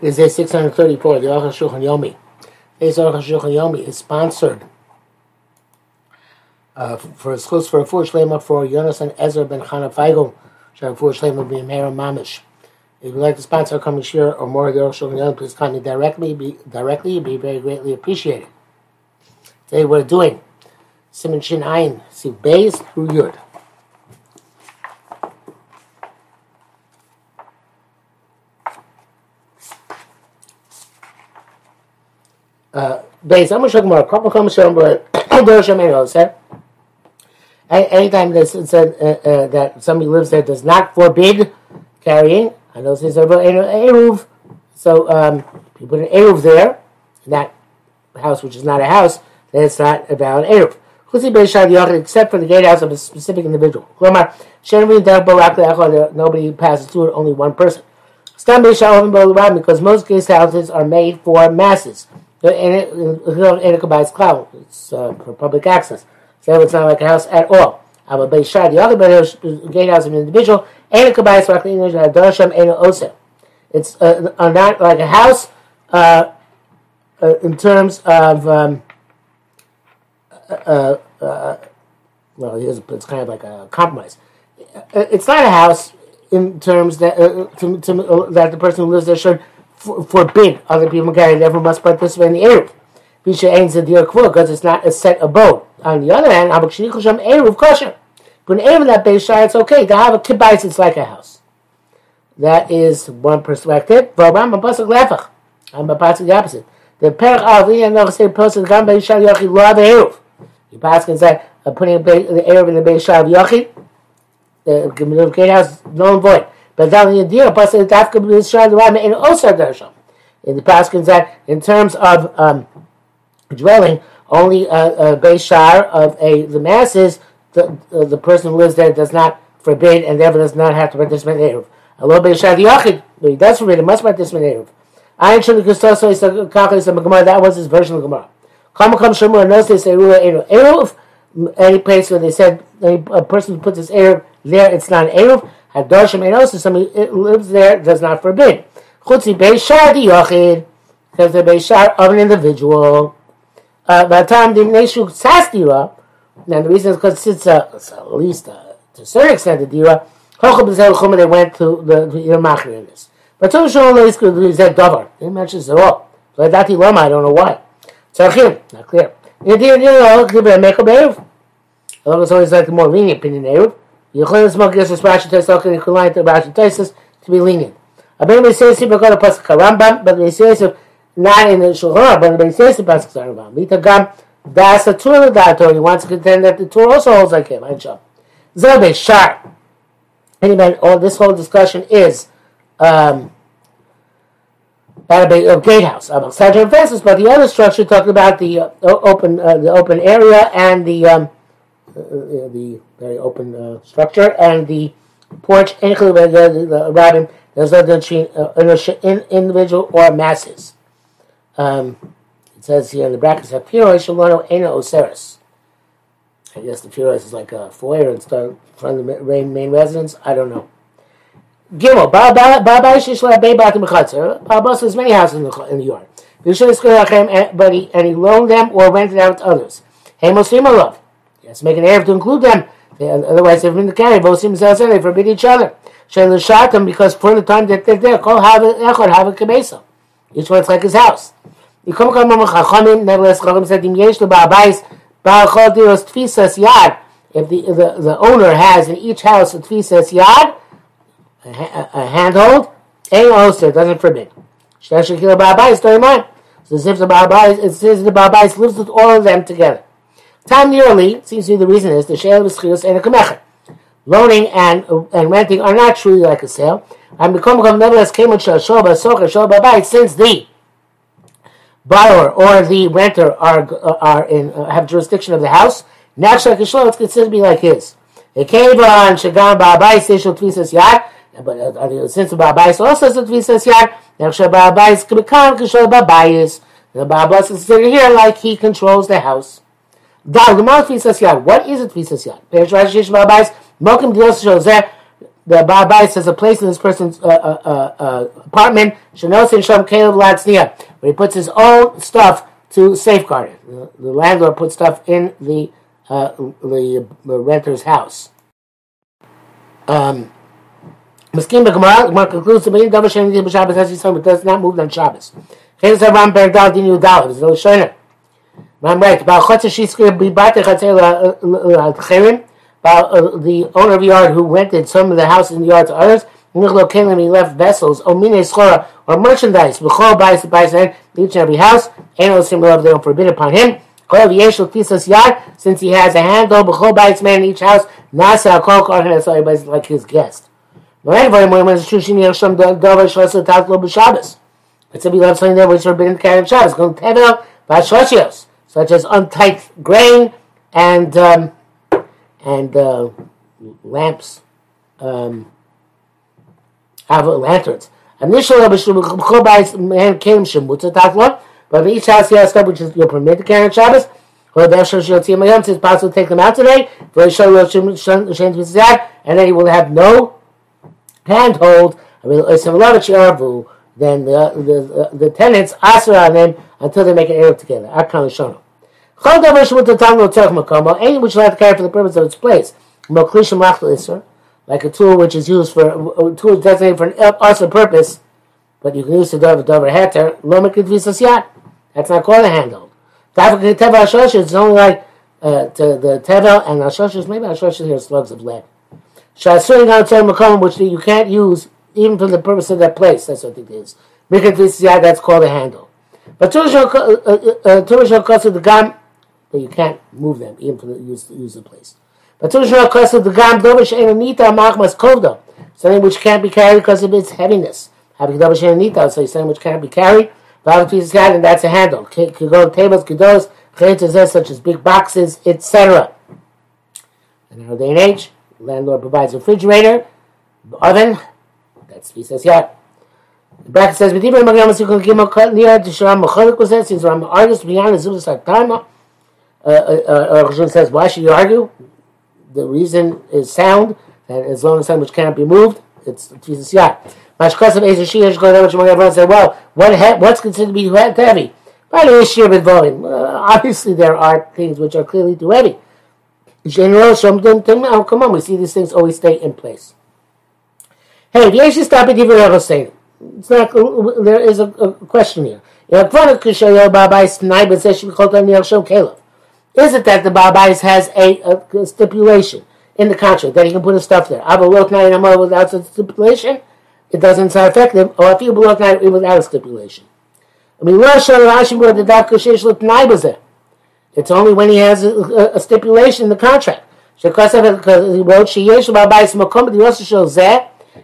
is day 634, the Aruch Shulchan Yomi. This Aruch Yomi is sponsored uh, for a schus for a full shlema for Yonasan Ezra ben Chana Feigel, shall full shlema be Meir Mamish. If you'd like to sponsor a coming share or more of the Aruch Shulchan Yomi, please contact me directly. Be directly, it'd be very greatly appreciated. Today we're doing Siman Shin Ayin, see Beis through Yud. Uh, Beis, I'm going to you more. Couple comes from but said. Anytime that said uh, uh, that somebody lives there does not forbid carrying. I know this is about Eruv. So um, you put an Eruv there, that house which is not a house, then it's not a valid Eruv. Except for the gatehouse of a specific individual. Nobody passes through it, only one person. Because most guest houses are made for masses. And it, it, buys cloud. It's uh, for public access. So it's not like a house at all. I'm a base. The other gatehouse of an individual, and it could buy a English and Darsham and also. It's uh, not like a house uh, uh, in terms of um, uh, uh, well, it's kind of like a compromise. It's not a house in terms that to, to, that the person who lives there should forbid other people carrying never must participate in the Eruv. Bisha ain't a dear because it's not a set abode. On the other hand, Eruv kosher. But in that Beisha, it's okay. To have a kibbutz, it's like a house. That is one perspective. But I'm a pasuk lefach. I'm a pasuk the opposite. The perach avi and the say person gam Beisha yochid lo have Eruv. The pasuk say uh, putting the Eruv in the Beisha of yochid. The gatehouse, no void. But then the idea pasuk dafka b'Yisrael the in osar dersham. In the pasuk that in terms of um, dwelling, only a, a base of a the masses, the uh, the person who lives there does not forbid and therefore does not have to participate in eruv. A little bit shar the but he does forbid. He must participate in eruv. Ayin shul kustoso is the calculus of. That was his version of Gemara. Come come shemur say eruv eruv. Any place where they said a person who puts his eruv there, it's not an eruv. Hadoshim Enos, somebody lives there, does not forbid. Chutzi Beishar di Yochid, because the Beishar of an individual. Uh, Batam di Neshu Sastira, now the reason is because it's, a, it's at least a, to a certain extent a dira. They went to the Yermachir in this. But so Shalom is that Dover. He mentions it all. So that Lama, I don't know why. Tzarchim, not clear. The end, you know, could be a Mekha Be'ev. Allah is always like the more lenient opinion Erev. Yochanan smoke against Rashi Tesla and Kulayim to Rashi Tesis to be lenient. Abin but go to Pasuk Rambam, but Beisesi not in the Shulchan, but Beisesi Pasuk Rambam. Mita Gam Das a Torah Dator. He wants to contend that the Torah also holds like him. Ansha. Zelbe Shar. Anyway, all this whole discussion is um, at a, a gatehouse, about center fences, but the other structure talking about the uh, open uh, the open area and the um, the very open uh, structure, and the porch include the, the rabbin. There's no in individual or masses. Um, it says here in the brackets, "Piro shalano ena oseris." I guess the Piro is like a foyer in front of the main, residence. I don't know. Gimel, Baba Shishla Beibat Mechatzer. Baba has many houses in the, in the yard. But he loaned them or rented out to others. Hey, Muslim love. Yes, make an to include them. They, otherwise, they've been the carry. Both themselves they forbid each other. Them because for the time that they're there, call have a echad, have a kebesa. Each one's like his house. Chachamim, nevertheless, Chachamim said, Im yesh ba'abais, ba'achol diros tfisas yad. If the, the, the owner has in each house a tfisas yad, a, a, a handhold, a oster, doesn't forbid. Shashakil ba'abais, don't mind. So if the ba'abais, it says the ba'abais lives with all of them together. Time nearly seems to be the reason is the shale of schilus and a. Loaning and and renting are not truly like a sale. And become nevertheless came with shoba socher shoba bite since the borrower or the renter are are in uh, have jurisdiction of the house. Naturally, a it's considered to be like his. It came on shagam ba'abayis seshel tvisas yad. But uh, since the ba'abayis also says tvisas yad, now ba'abayis can become kishol ba'abayis. The ba'abayis is considered here like he controls the house. What is Dios Shozeh the Ba'abais has a place in this person's uh, uh, uh, uh apartment, where he puts his own stuff to safeguard it. The, landlord puts stuff in the, uh, the, the renter's house. Um, concludes the but does not move on Shabbos. Shoiner. I'm right. The owner of the yard who rented some of the house in the yard to others. He left vessels. Or merchandise. Each and every house. Ain't no similar of them forbidden upon him. Since he has a handle. Man in each house. Nasa everybody's like his guest. Let's say we love something that which forbidden to carry on Shabbos. Such as untight grain and um, and uh, lamps, um, have lanterns. Initially, man came Shemutza Tatlo, but each house he has stuff which is you're permitted to carry on Shabbos. It's possible to take them out today. And then he will have no handhold, I mean, then the the, the tenants ask on them until they make an Erev together. Akan Lishono. Chol davar shemut tatam tzarich makomo, any which you have to carry for the purpose of its place. Moklishim rachel iser, like a tool which is used for, a tool designated for an awesome purpose, but you can use the davar davar heter, lo mekidvisas yat. That's not called a handle. Dafik teva ashosh, it's only like uh, to the tevel and ashosh, maybe ashosh here slugs of lead. Shasuring on Tzar Makom, which you can't use even for the purpose of that place. That's what it is. Yeah, that's called a handle. But Turashal Kosu uh, uh, uh, the Gam, but you can't move them even for the use, use the place. But Turashal Kosu the Gam, Dovish Enanita Machmas Kovda, something which can't be carried because of its heaviness. Having Dovish Enanita, so something which can't be carried. And that's a handle. Could go tables, kudos, such as big boxes, etc. In our day and age, landlord provides a refrigerator, oven. That's he says yeah. The bracket says, "V'divrei Magam Asikol Gimel Niyad Tisharam Mecholik was that since I'm an artist beyond the Zulus Hatama." Uh, uh, uh, says, "Why should you argue? The reason is sound that as long as which cannot be moved, it's Jesus Yad." Mashkasav Ezer Shir Shkodav Shemagav said, "Well, what he- what's considered to be heavy?" By the way, Shir B'Volim. Obviously, there are things which are clearly too heavy. General Shomdom Oh, come on, we see these things always stay in place. Hey, stop it even saying. It's not. Uh, there is a, a question here. Is it that the Babais has a, a, stipulation in the contract that he can put his stuff there? without a stipulation, it doesn't sound effective. Or if you block without a stipulation. I mean, the it's only when he has a, a stipulation in the contract. Because he wrote,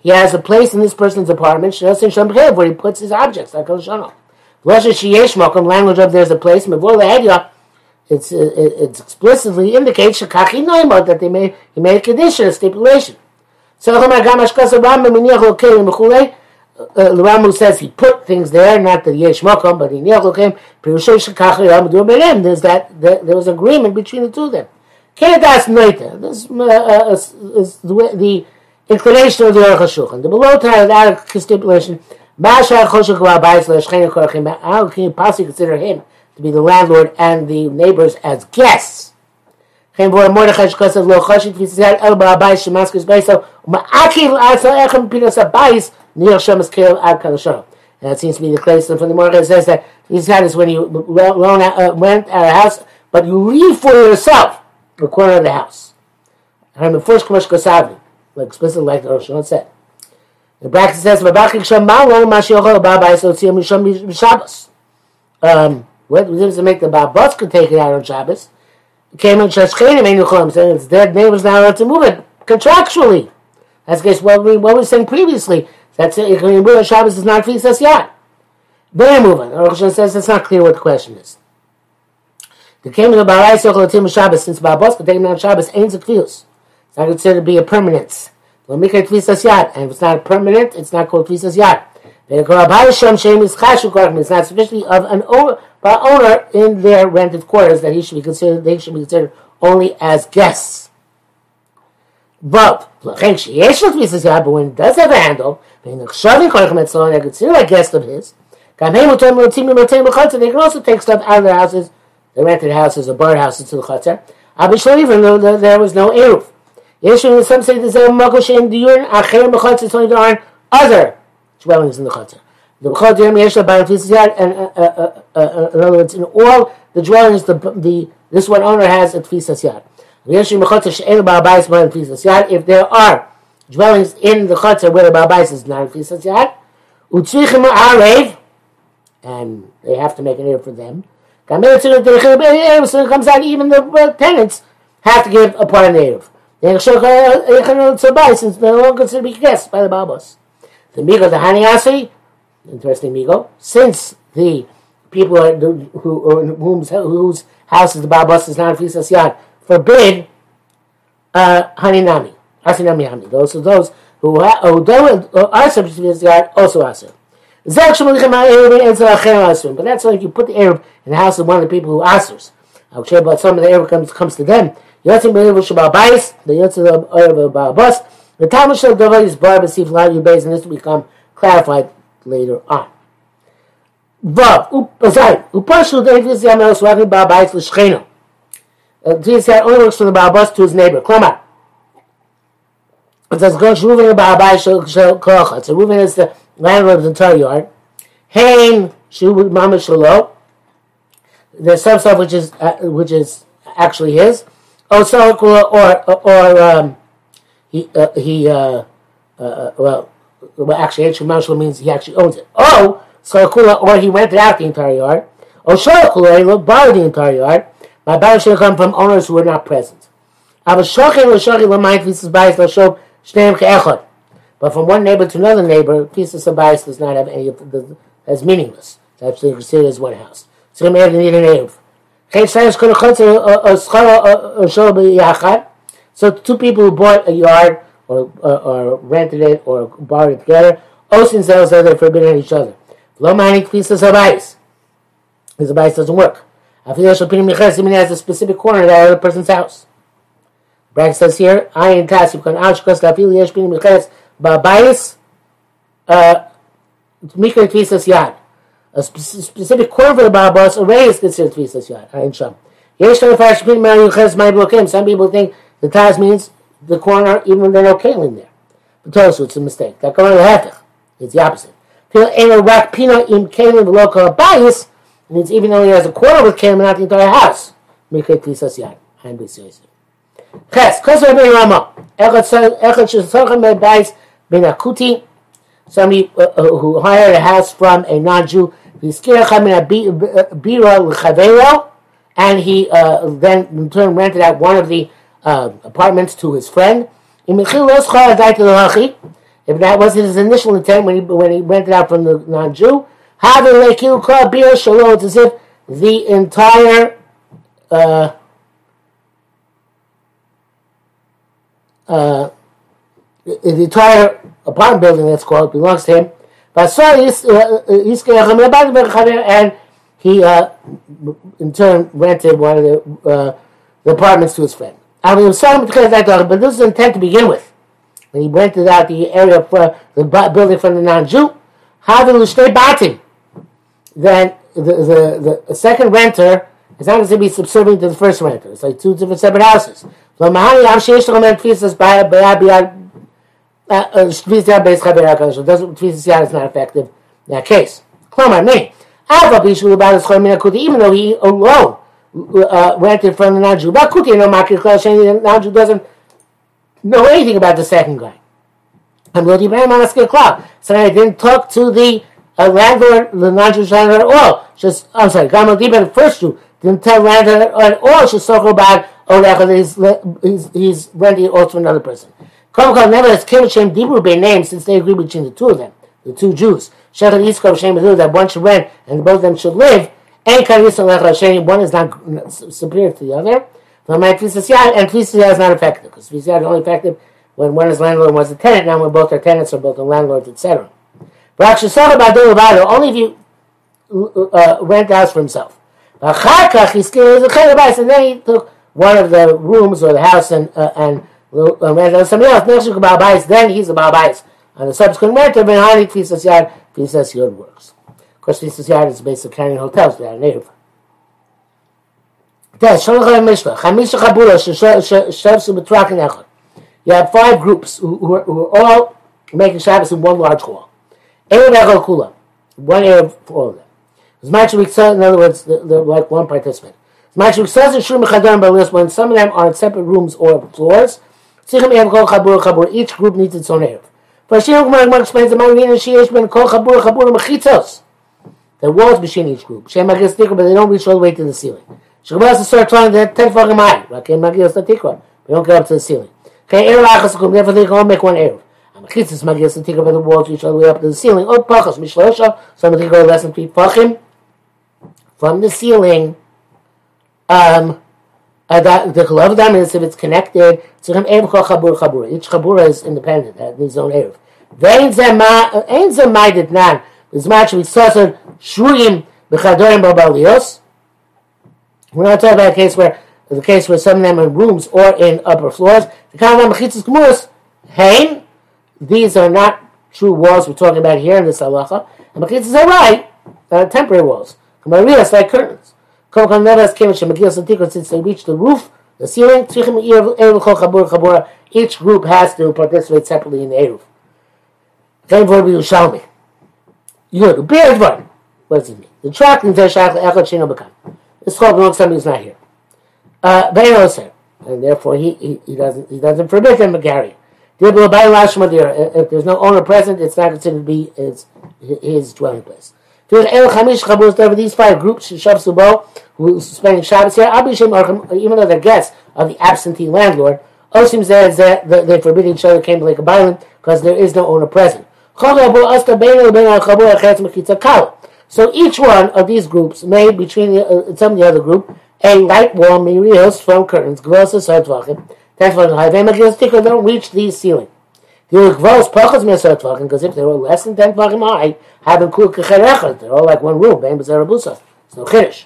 he has a place in this person's apartment where he puts his objects. Like language of there's a place. It's, it, it explicitly indicates that they made, he made a condition, a stipulation. So uh, the Ramu says he put things there, not that Yesh Mokom, but in Yechokim, there's that, there, there was agreement between the two of them. Kedas this uh, uh, is the, the inclination of the Aruch HaShulchan. The below title, that stipulation, how can you possibly consider him to be the landlord and the neighbors as guests? And that seems to be the. And from the Morgan says that had is when you loan out, uh, rent at a house, but you leave for yourself the corner of the house. The first commercial Kosavi, like explicitly like the Rosh said. The bracket says, "V'bachik shamalo mashiachol baba esotziyam misham Shabbos." Um, what does it make the babas could take it out on Shabbos? It came in shashchenim einuchom, saying it's dead neighbors now allowed to move it contractually. That's guess what we what we were saying previously that's it. Will Shabbos is not Tfisas yet. Then move on. Rosh says it's not clear what the question is. The came of the Sochel Tim Shabbos since Babos but out on Shabbos ain't a Tfilus. It's not considered to be a permanence. and If it's not a permanent, it's not called Tvisas Yad. It's not sufficiently of an owner, by owner in their rented quarters that he should be considered. They should be considered only as guests. But but when it does have a handle, they're considered a guest of his. They can also take stuff out of their houses, the rented houses or borrowed houses to the chutzner. Abishloivim, there was no eruv. Some say the same only there are other dwellings in the Chotzer. The Chodim, and uh uh, uh, uh, uh, in other words, in all the dwellings, the, the this one owner has a Tfisas Yad. If there are dwellings in the Chotzer where the Ba'abayis is not Tfisas Yad, Arev, and they have to make an air for them. Comes out even the uh, tenants have to give a part of the Erev. Since they're no longer considered to be guests by the Babos. The Migo, the Hani Asi, interesting Migo, since the people who, who, whose, whose house is the Babos is not Fisas Yad, forbid uh, Haninami, Asinami Hani. Those are those who, ha- who don't, are subject to Fisas Yad also Asir. But that's like you put the Arab in the house of one of the people who asers. I'll share about some of the Arab comes, comes to them. jetzt im Himmel schon mal beiß, der jetzt im Himmel war Boss, der Tamil schon der Weiß bei der Sieb Lagi will become clarified later on. Wow, up, sei, up, was schon, der ist ja mal so, wenn bei Beis, der Schreiner. Dies ist ja to his neighbor, komm mal. Und das Gott schuwe in bei Beis, der Koch, also wo wir jetzt, Man lives Yard. Hain, Shubu, Mama There's some stuff which is, uh, which is actually his. Oh, so or or um, he uh, he uh, uh, well well actually Mama means he actually owns it. Oh. Sarakula, or he rented out the entire yard, or Sharakula, borrowed the entire yard. My buyer should have come from owners who were not present. But from one neighbor to another neighbor, pieces of bias does not have any of the, as meaningless. It's actually considered as one house. So you may need an. Uh, uh, uh, so two people who bought a yard or, or, or rented it or borrowed it together, Osin that they're forbidden each other. Lo mani kfisas habayis. Because the bayis doesn't work. Afil shel pinim niches, even has a specific corner of that other person's house. Bragg says here, ayin tas, you can ashkas lafil yesh pinim niches, ba'bayis, uh, mikra kfisas yad. A specific corner for the babas already is considered kfisas yad. Ayin sham. Tell. Some people think the tas means the corner, even when there's no kalim there. But Tosu, it's a mistake. That to the It's the opposite. Ela Rak Pino im Kalim local bias means even though he has a quarter with Kalim, not the entire house. Mikre Tisas Yan. And B'Siyos. Ches, Kosovo Ben Rama. Echad Shesochem Ben Bais Ben Akuti. Somebody uh, uh, who hired a house from a non-Jew. L'Chavero. And he uh, then in turn rented out one of the uh, apartments to his friend. If that was his initial intent when he when he rented out from the non-Jew, it's as if the entire uh, uh, the entire apartment building that's called belongs to him. But so and he uh, in turn rented one of the, uh, the apartments to his friend. I mean, but this is intent to begin with when he rented out the area for the building from the non-Jew, having stay batim, then the, the, the second renter is not going to be subservient to the first renter. It's like two different separate houses. Uh, uh, doesn't Tfisas is not effective in that case. Even though he alone uh, rented from the non-Jew, the non-Jew doesn't know anything about the second guy. I'm not even asking a clock. So I didn't talk to the uh, landlord, the non-Jewish landlord at all. Just, I'm sorry, Gamal Diba, the first Jew, didn't tell landlord at all. Just talk about, oh, he's, he's, he's renting also another person. Come, nevertheless, Kim Shem Dibru by name, since they agree between the two of them, the two Jews. Shechet Yiskov Shem that one should rent and both of them should live. And Karis and one is not superior to the other. But my Tvisasiyah And Tfisas is not effective because Tfisas is only effective when one is landlord and one is a tenant. Now when both are tenants or both are landlords, etc. But only if you uh, rent the house for himself. And then he took one of the rooms or the house and uh, and somebody else, about bias, then he's a bias. On the subsequent matter, Ben Hani Tfisas Yad, Tfisas Yod works. Of course, Tfisas Yad is basically carrying hotels without are native. You have five groups who, who, are, who are all making Shabbos in one large hall. One area for all of them. Said, in other words, they're, they're like one participant. We said in Shur Mechadar when some of them are in separate rooms or floors, each group needs its own area. For Shir Gemara explains the Marin and Shir Ben Kol Chabur Chabur Mechitzos. There was between each group. Shem Magis Tikra, but they don't reach all the way to the ceiling. Shemar has to start trying to ten fucking. Like in Magis Tikra, they don't get up to the ceiling. Okay, Erev Achas Kum, therefore they can all make one Erev. Mechitzos Magis Tikra, but the walls reach all the way up to the ceiling. Oh, Pachas some of them go less than three Pachim from the ceiling. Um, uh, that, the glove diamonds, if it's connected, each chabura is independent, has its own erev. Vein zemai nan, is much we sasser shruyim b'chadorim babalios. We're not talking about a case where the case where some of them are in rooms or in upper floors. The kind of mechitzas gemuras, hein, these are not true walls we're talking about here in this halacha. And mechitzas are right, uh, temporary walls. Marias like curtains. Since they reach the roof, the ceiling, each group has to participate separately in the Eruv. Same for Yerushalmi. Yud, bear dvar. What does it mean? The track in Zeshach Echad Shino Bekam. It's called wrong somebody who's not here. Uh, and therefore he, he, he doesn't he doesn't forbid them to carry. If there's no owner present, it's not considered to be his, his dwelling place. These five groups, Shav Subo, who's spending Shabbos here, even though they're guests of the absentee landlord, Osim says that they forbid each other came to Lake Island because there is no owner present. So each one of these groups made between the, uh, some of the other group a light wall mirios from curtains, That's why the high They don't reach these ceiling. Because if they were less than 10 tvachim high, having kul kechet they're all like one room, bein b'zer abusa. It's no chiddush.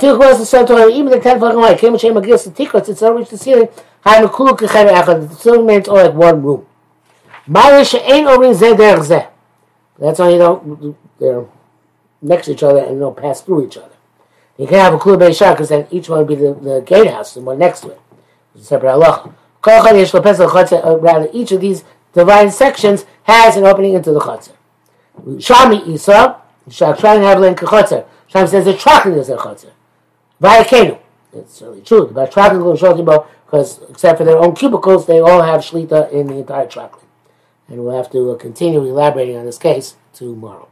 Feel was the center, even the 10 tvachim high, came Hashem against the tikkot, it's not reached the ceiling, having kul kechet echad, the ceiling remains all like one room. Marish ain't orin zeh derech zeh. That's why you don't, they're next to each other and don't pass through each other. You can't have a kul beishar because then each one would be the, the gatehouse, and one next to it. It's a separate halacha. Uh, rather, each of these divided sections has an opening into the chutzner. Shami Isa, Shakshani Havlin Kachotzer. Shami says the tracking is a chutzner. Vayakenu. It's really true. The tracking goes because except for their own cubicles, they all have shlita in the entire tracking. And we'll have to uh, continue elaborating on this case tomorrow.